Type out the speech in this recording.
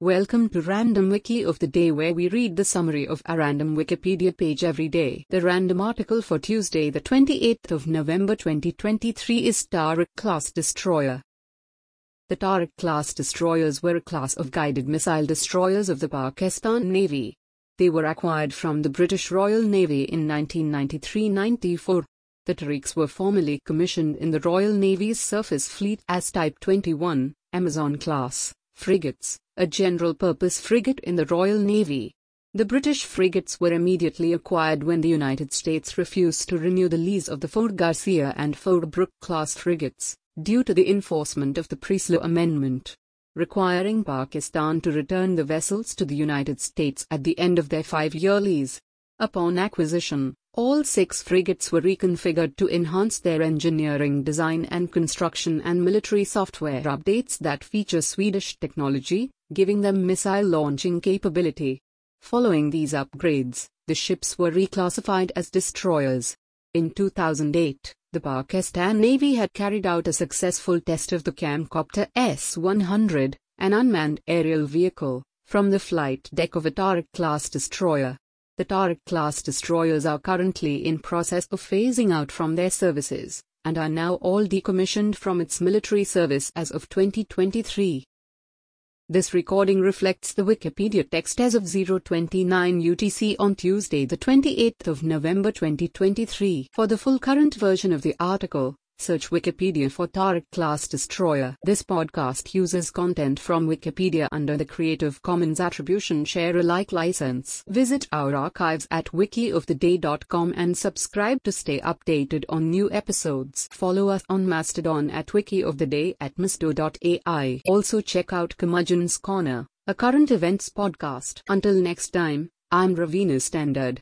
Welcome to Random Wiki of the Day, where we read the summary of a random Wikipedia page every day. The random article for Tuesday, the 28th of November 2023, is Tariq class destroyer. The Tariq class destroyers were a class of guided missile destroyers of the Pakistan Navy. They were acquired from the British Royal Navy in 1993 94. The Tariqs were formally commissioned in the Royal Navy's surface fleet as Type 21, Amazon class, frigates, a general-purpose frigate in the Royal Navy. The British frigates were immediately acquired when the United States refused to renew the lease of the Fort Garcia and Fort Brooke class frigates, due to the enforcement of the Pressler Amendment, requiring Pakistan to return the vessels to the United States at the end of their five-year lease. Upon acquisition, all six frigates were reconfigured to enhance their engineering design and construction and military software updates that feature Swedish technology, giving them missile launching capability. Following these upgrades, the ships were reclassified as destroyers. In 2008, the Pakistan Navy had carried out a successful test of the Camcopter S-100, an unmanned aerial vehicle, from the flight deck of a Tariq class destroyer. The Tariq class destroyers are currently in process of phasing out from their services, and are now all decommissioned from its military service as of 2023. This recording reflects the Wikipedia text as of 029 UTC on Tuesday the 28th of November 2023. For the full current version of the article, Search Wikipedia for Tariq Class Destroyer. This podcast uses content from Wikipedia under the Creative Commons Attribution Share Alike license. Visit our archives at wikioftheday.com and subscribe to stay updated on new episodes. Follow us on Mastodon at wikioftheday at misto.ai. Also check out Curmudgeon's Corner, a current events podcast. Until next time, I'm Ravina Standard.